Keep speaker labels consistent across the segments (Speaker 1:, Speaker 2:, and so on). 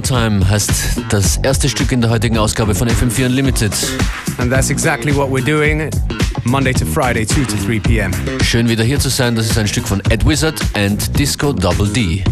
Speaker 1: Do It One More Time heißt das erste Stück in der heutigen Ausgabe von FM4 Unlimited.
Speaker 2: And that's exactly what we're doing. Monday to Friday, 2 to 3 p.m.
Speaker 1: Schön wieder hier zu sein. Das ist ein Stück von Ed Wizard and Disco Double D.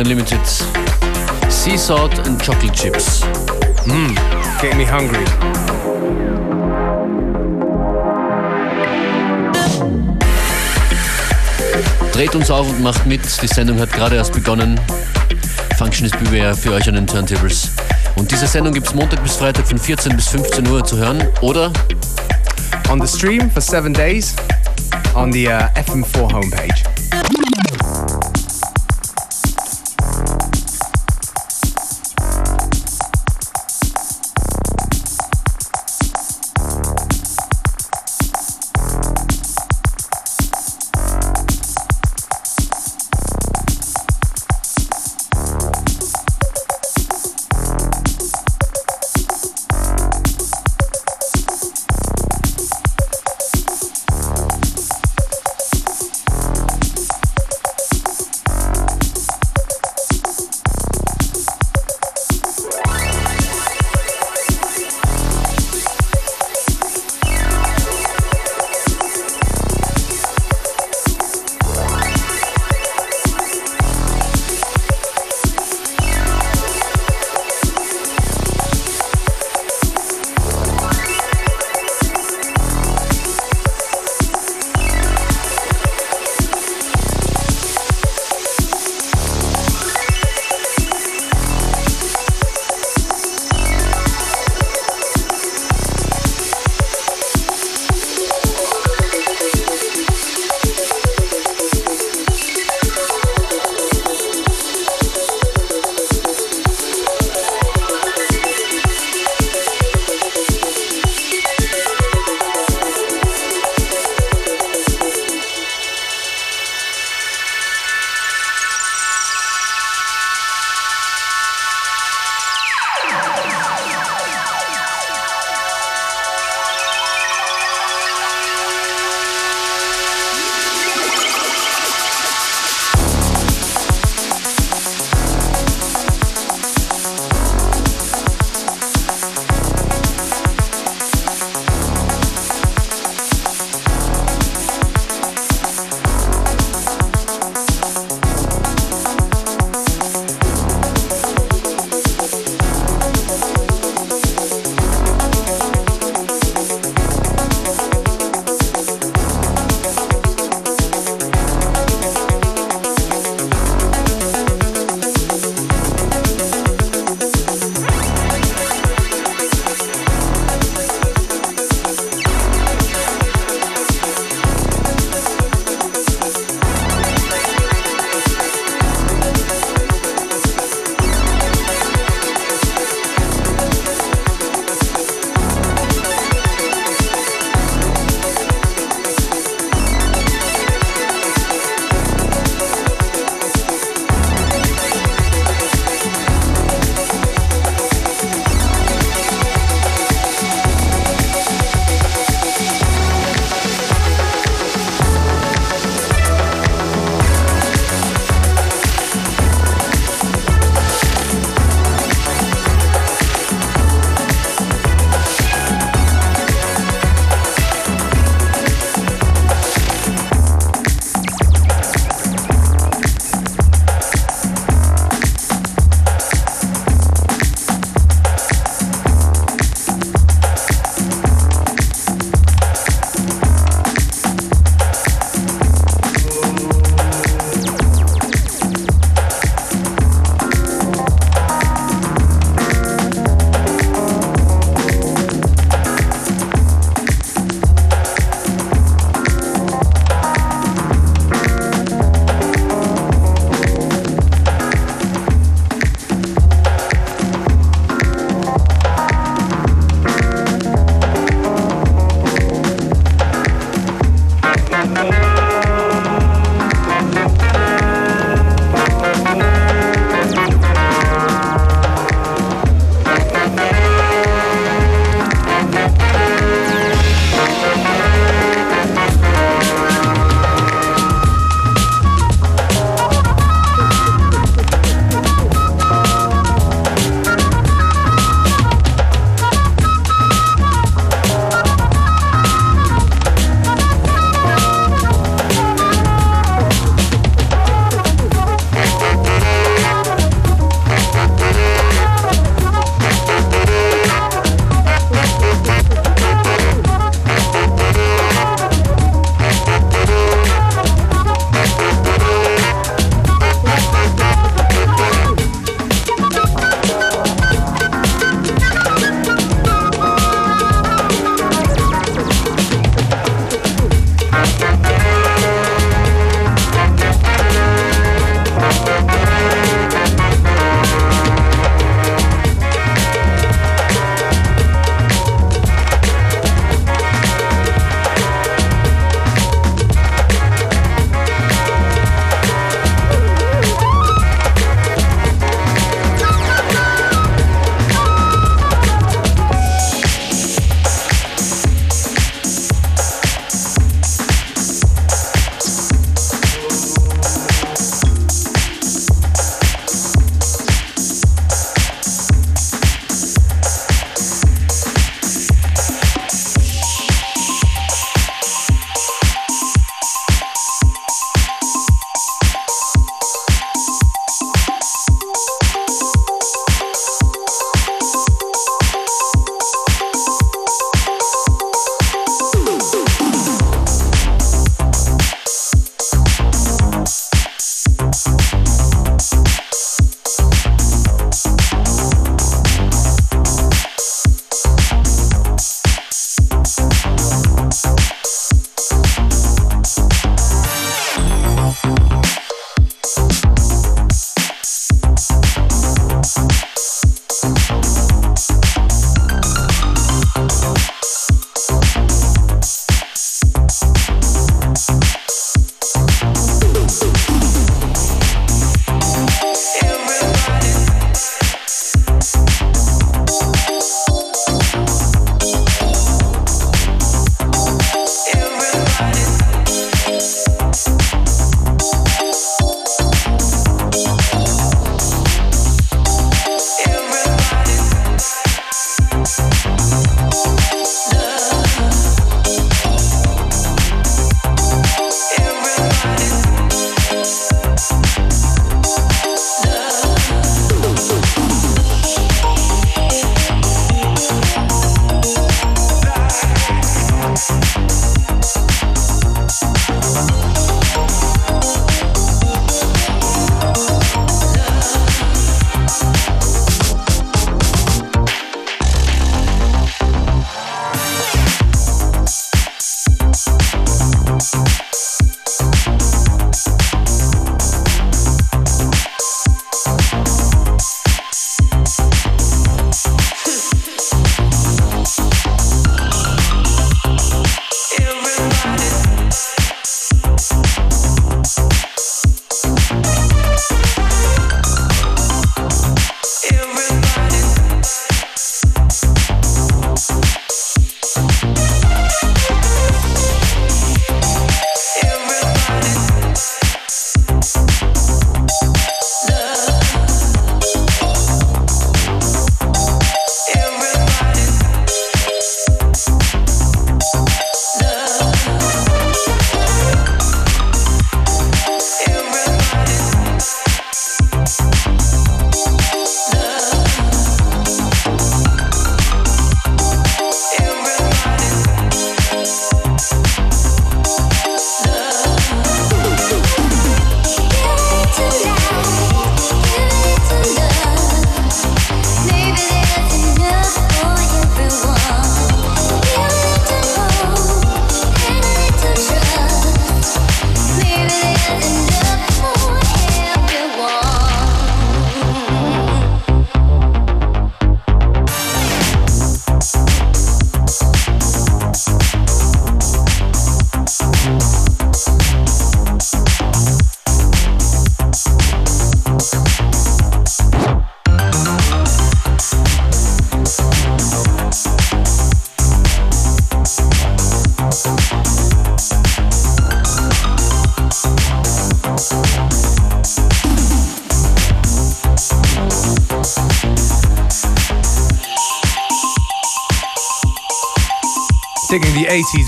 Speaker 1: FM4 Unlimited. Sea salt and chocolate chips.
Speaker 2: Mmm, getting me hungry.
Speaker 1: Dreht uns auf und macht mit. Die Sendung hat gerade erst begonnen. Functionist Beware für euch an den Turntables. Und diese Sendung gibt es Montag bis Freitag von 14 bis 15 Uhr zu hören oder
Speaker 2: on the stream for seven days on the uh, FM4 homepage.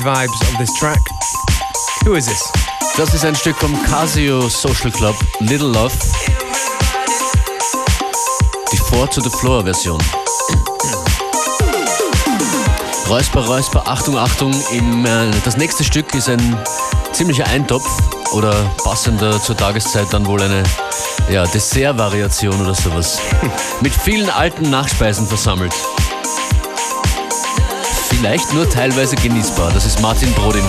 Speaker 2: Vibes of this track. Who is this?
Speaker 1: Das ist ein Stück vom Casio Social Club, Little Love. Die Four to the Floor Version. Räusper, Räusper, Achtung, Achtung. Im, äh, das nächste Stück ist ein ziemlicher Eintopf oder passender zur Tageszeit dann wohl eine ja, Dessert-Variation oder sowas. Mit vielen alten Nachspeisen versammelt. Vielleicht nur teilweise genießbar. Das ist Martin Brodin.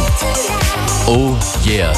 Speaker 1: Oh yeah.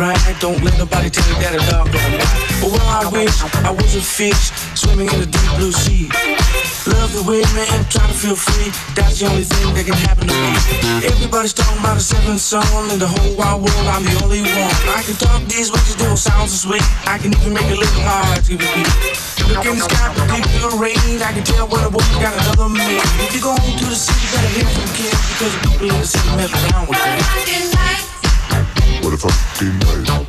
Speaker 3: Right. Don't let nobody tell you that a dog don't bite. But well, I wish I was a fish swimming in the deep blue sea. Love the way man try to feel free. That's the only thing that can happen to me. Everybody's talking about a seventh son in the whole wide world. I'm the only one. I can talk these they don't sound so sweet. I can even make a little hard to beat. Look in the sky, the rain. I can tell when a woman got another man. If you go home to the city, better hear from kids because the people in the city mess around with them.
Speaker 4: Fucking night.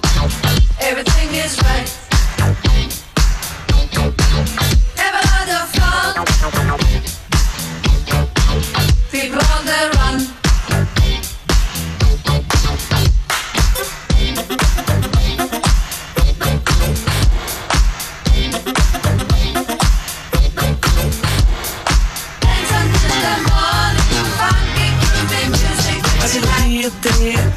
Speaker 5: Everything is right.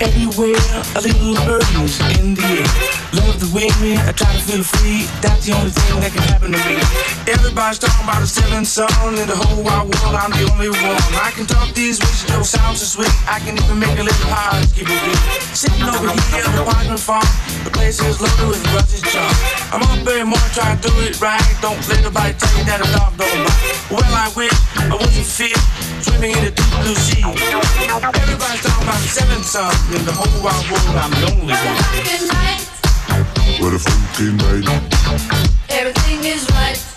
Speaker 3: Everywhere, a little birdie's in the air. Love the way me, I try to feel free. That's the only thing that can happen to me. Everybody's talking about a seventh son in the whole wide world. I'm the only one. I can talk these ways, don't sound so sweet. I can even make a little hard, keep it beat. Sitting over here at the Parchman Farm, the place is loaded with rusty charm. I'm up every morning trying to do it right. Don't let nobody tell you that a dog don't bite. Well, I wish I wasn't fit, swimming in the deep blue sea. Everybody's talking about the seventh son in the whole wide world. I'm the only one.
Speaker 5: Funky night.
Speaker 4: What a fucking night.
Speaker 5: Everything is right.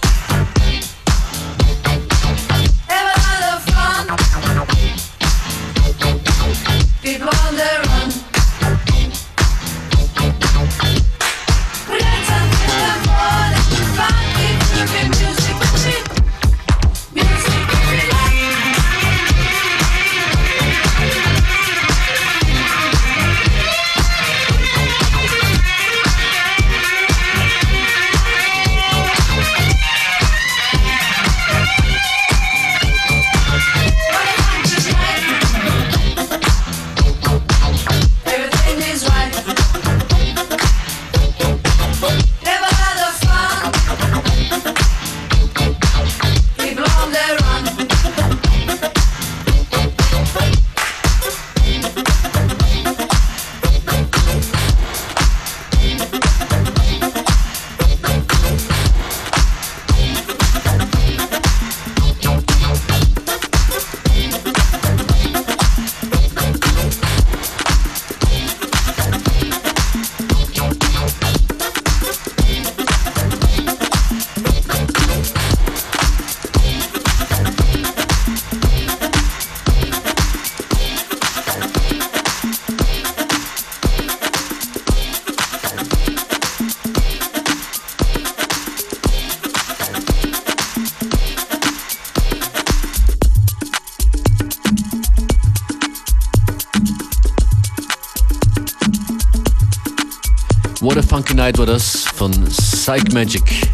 Speaker 1: What a Funky Night war das von Psychemagik.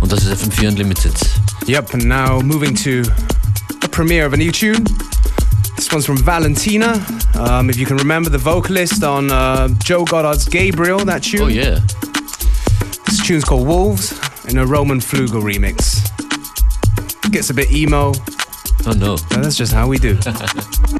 Speaker 1: Und das ist FM4 Unlimited.
Speaker 2: Yep, and now moving to a premiere of a new tune. This one's from Valentina. Um, if you can remember the vocalist on uh, Joe Goddard's Gabriel, that tune.
Speaker 1: Oh yeah.
Speaker 2: This tune's called Wolves in a Roman Flugel remix. Gets a bit emo,
Speaker 1: Oh no.
Speaker 2: but that's just how we do.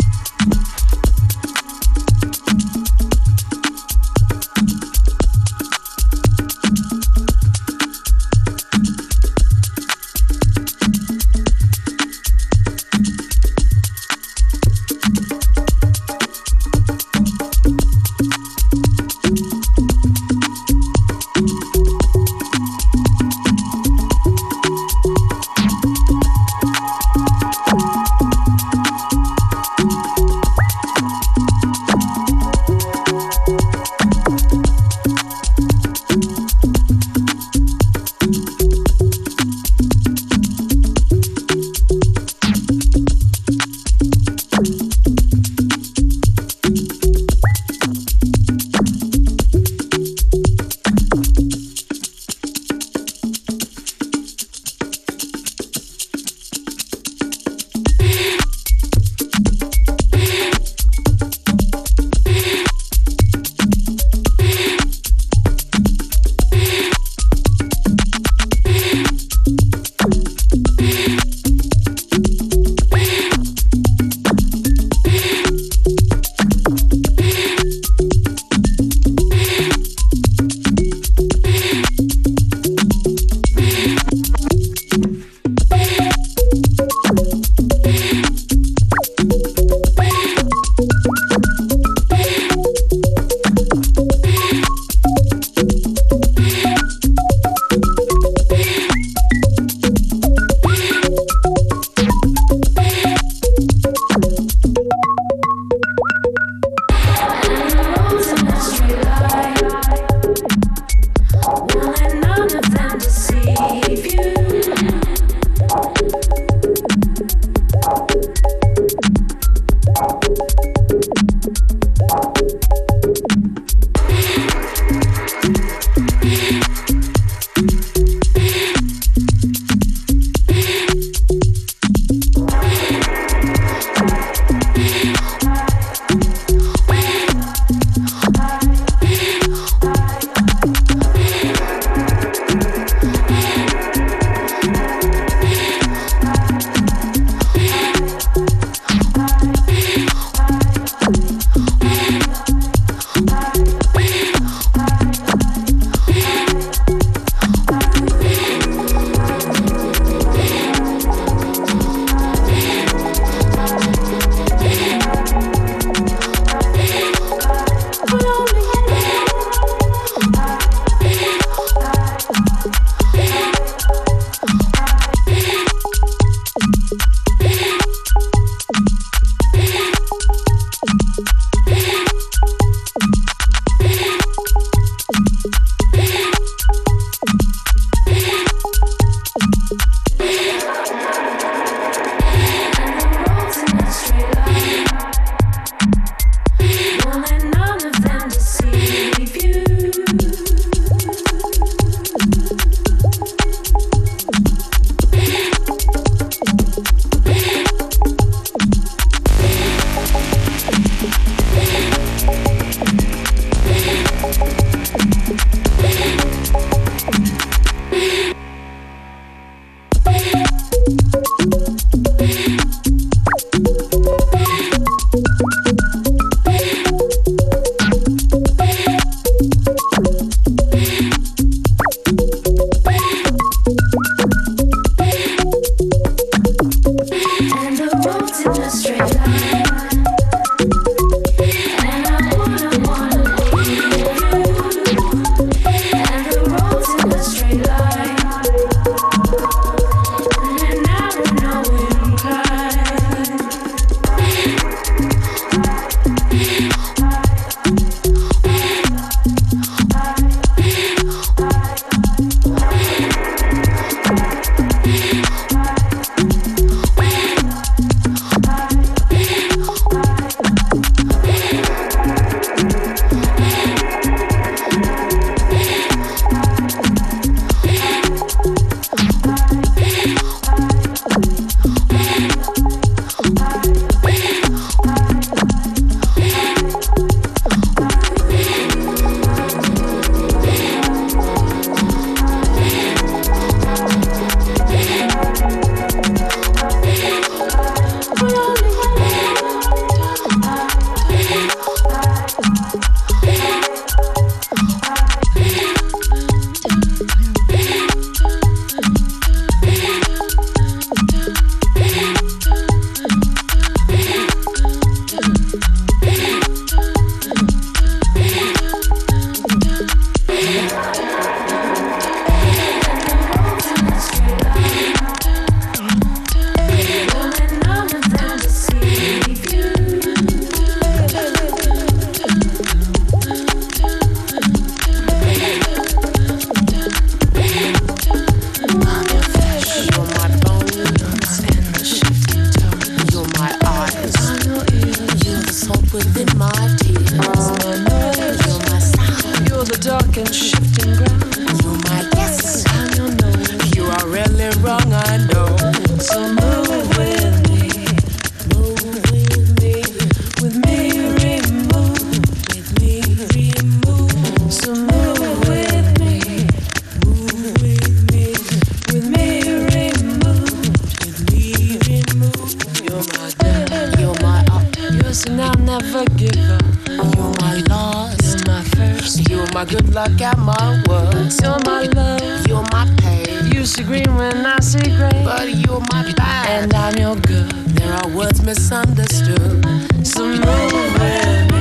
Speaker 6: my good luck at my work.
Speaker 7: You're my love,
Speaker 6: you're my pain.
Speaker 7: You see green when I see gray,
Speaker 6: but you're my bad,
Speaker 7: and I'm your good.
Speaker 6: There are words misunderstood,
Speaker 7: so move
Speaker 5: it.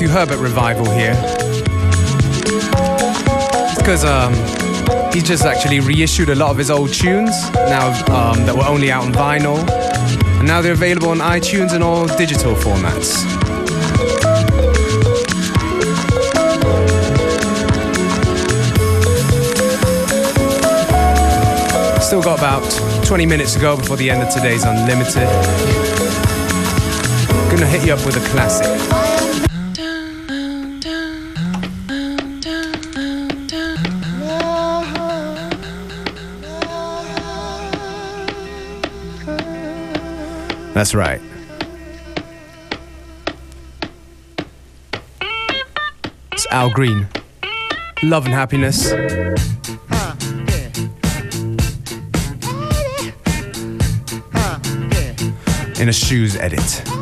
Speaker 5: Matthew Herbert revival here. Because um, just actually reissued a lot of his old tunes now um, that were only out on vinyl. And now they're available on iTunes and all digital formats. Still got about 20 minutes to go before the end of today's Unlimited. Gonna hit you up with a classic. That's right. It's Al Green. Love and happiness. In a shoes edit.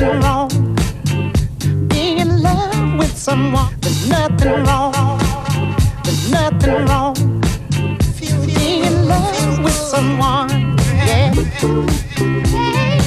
Speaker 8: nothing wrong being in love with someone. There's nothing wrong. There's nothing wrong being in love with someone. Yeah.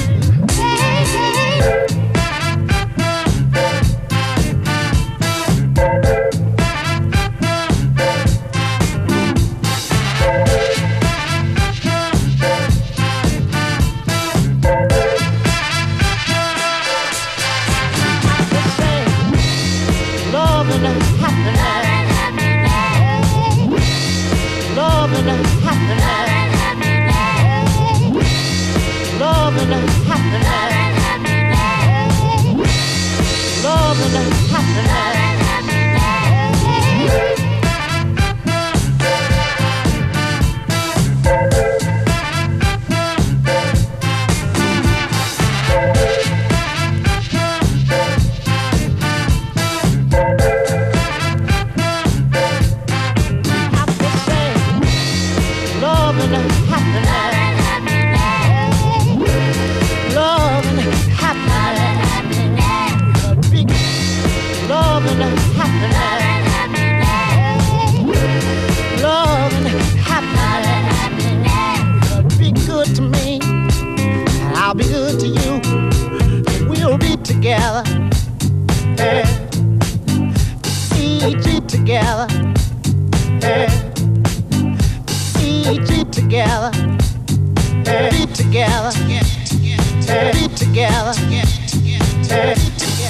Speaker 8: together.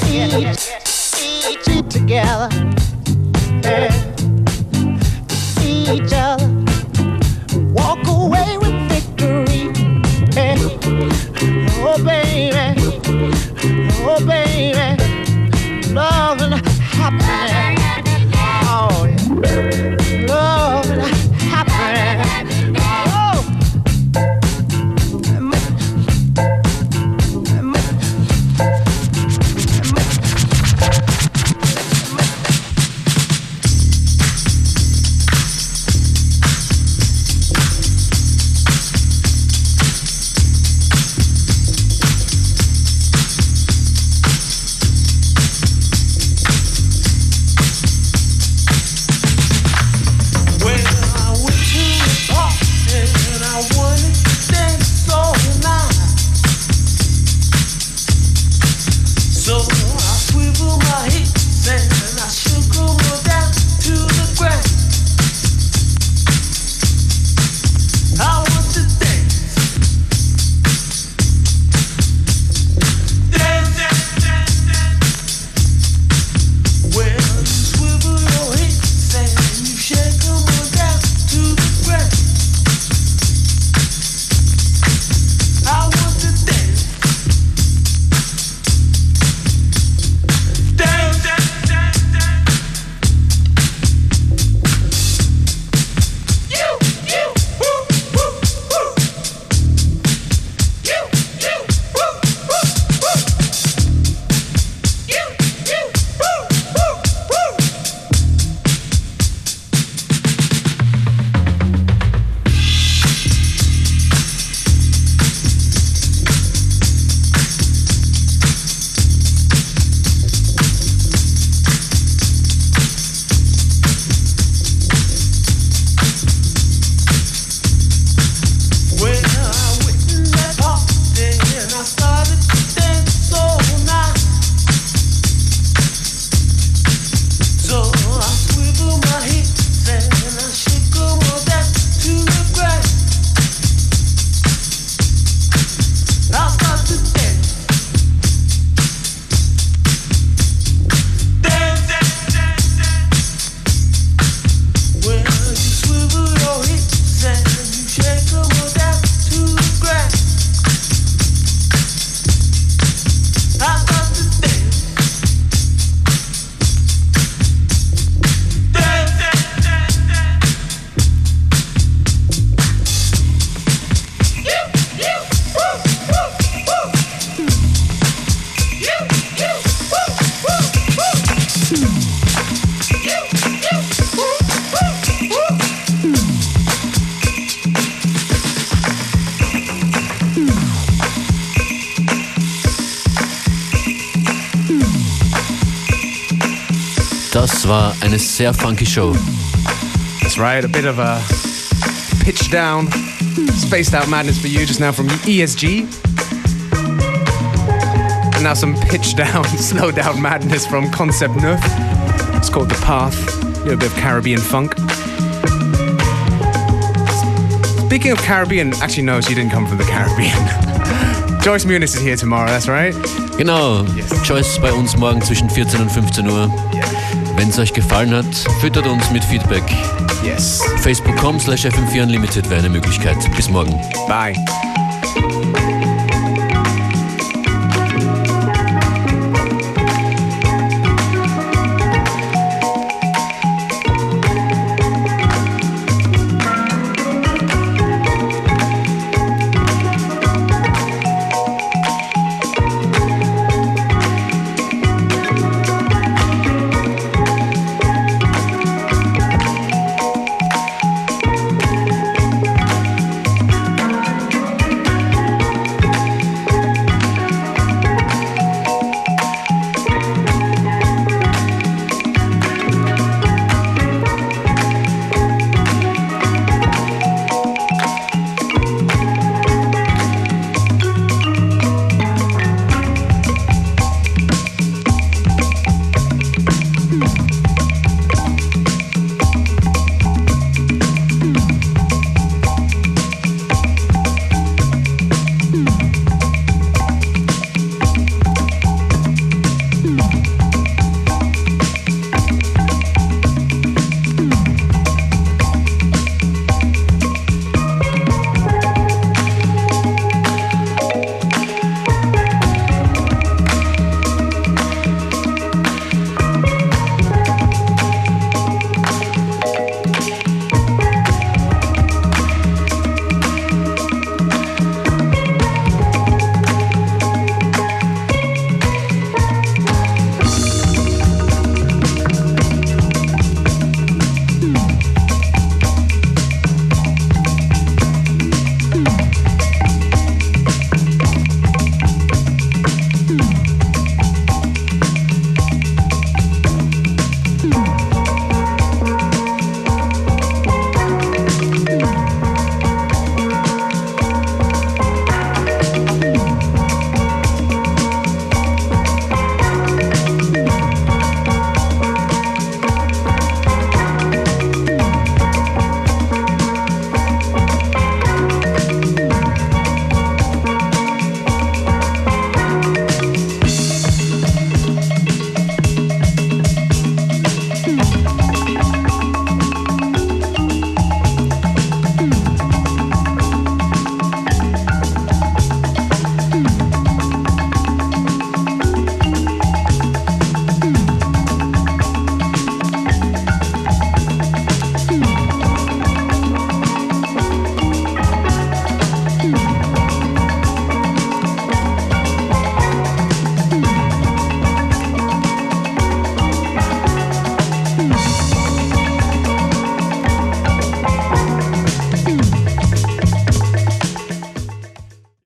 Speaker 8: Eat, eat together. Each other. Walk away with victory. Oh baby, oh baby, love.
Speaker 1: Sehr funky Show.
Speaker 2: That's right, a bit of a pitch down, spaced out madness for you just now from ESG. And now some pitch down, slow down madness from Concept Neuf. It's called The Path, a little bit of Caribbean funk. Speaking of Caribbean, actually, no, she didn't come from the Caribbean. Joyce Muniz is here tomorrow, that's right.
Speaker 1: Genau,
Speaker 2: Yes.
Speaker 1: Joyce bei uns morgen zwischen 14 und 15 Uhr. Wenn es euch gefallen hat, füttert uns mit Feedback.
Speaker 2: Yes.
Speaker 1: Facebook.com slash FM4 Unlimited wäre eine Möglichkeit. Bis morgen.
Speaker 2: Bye.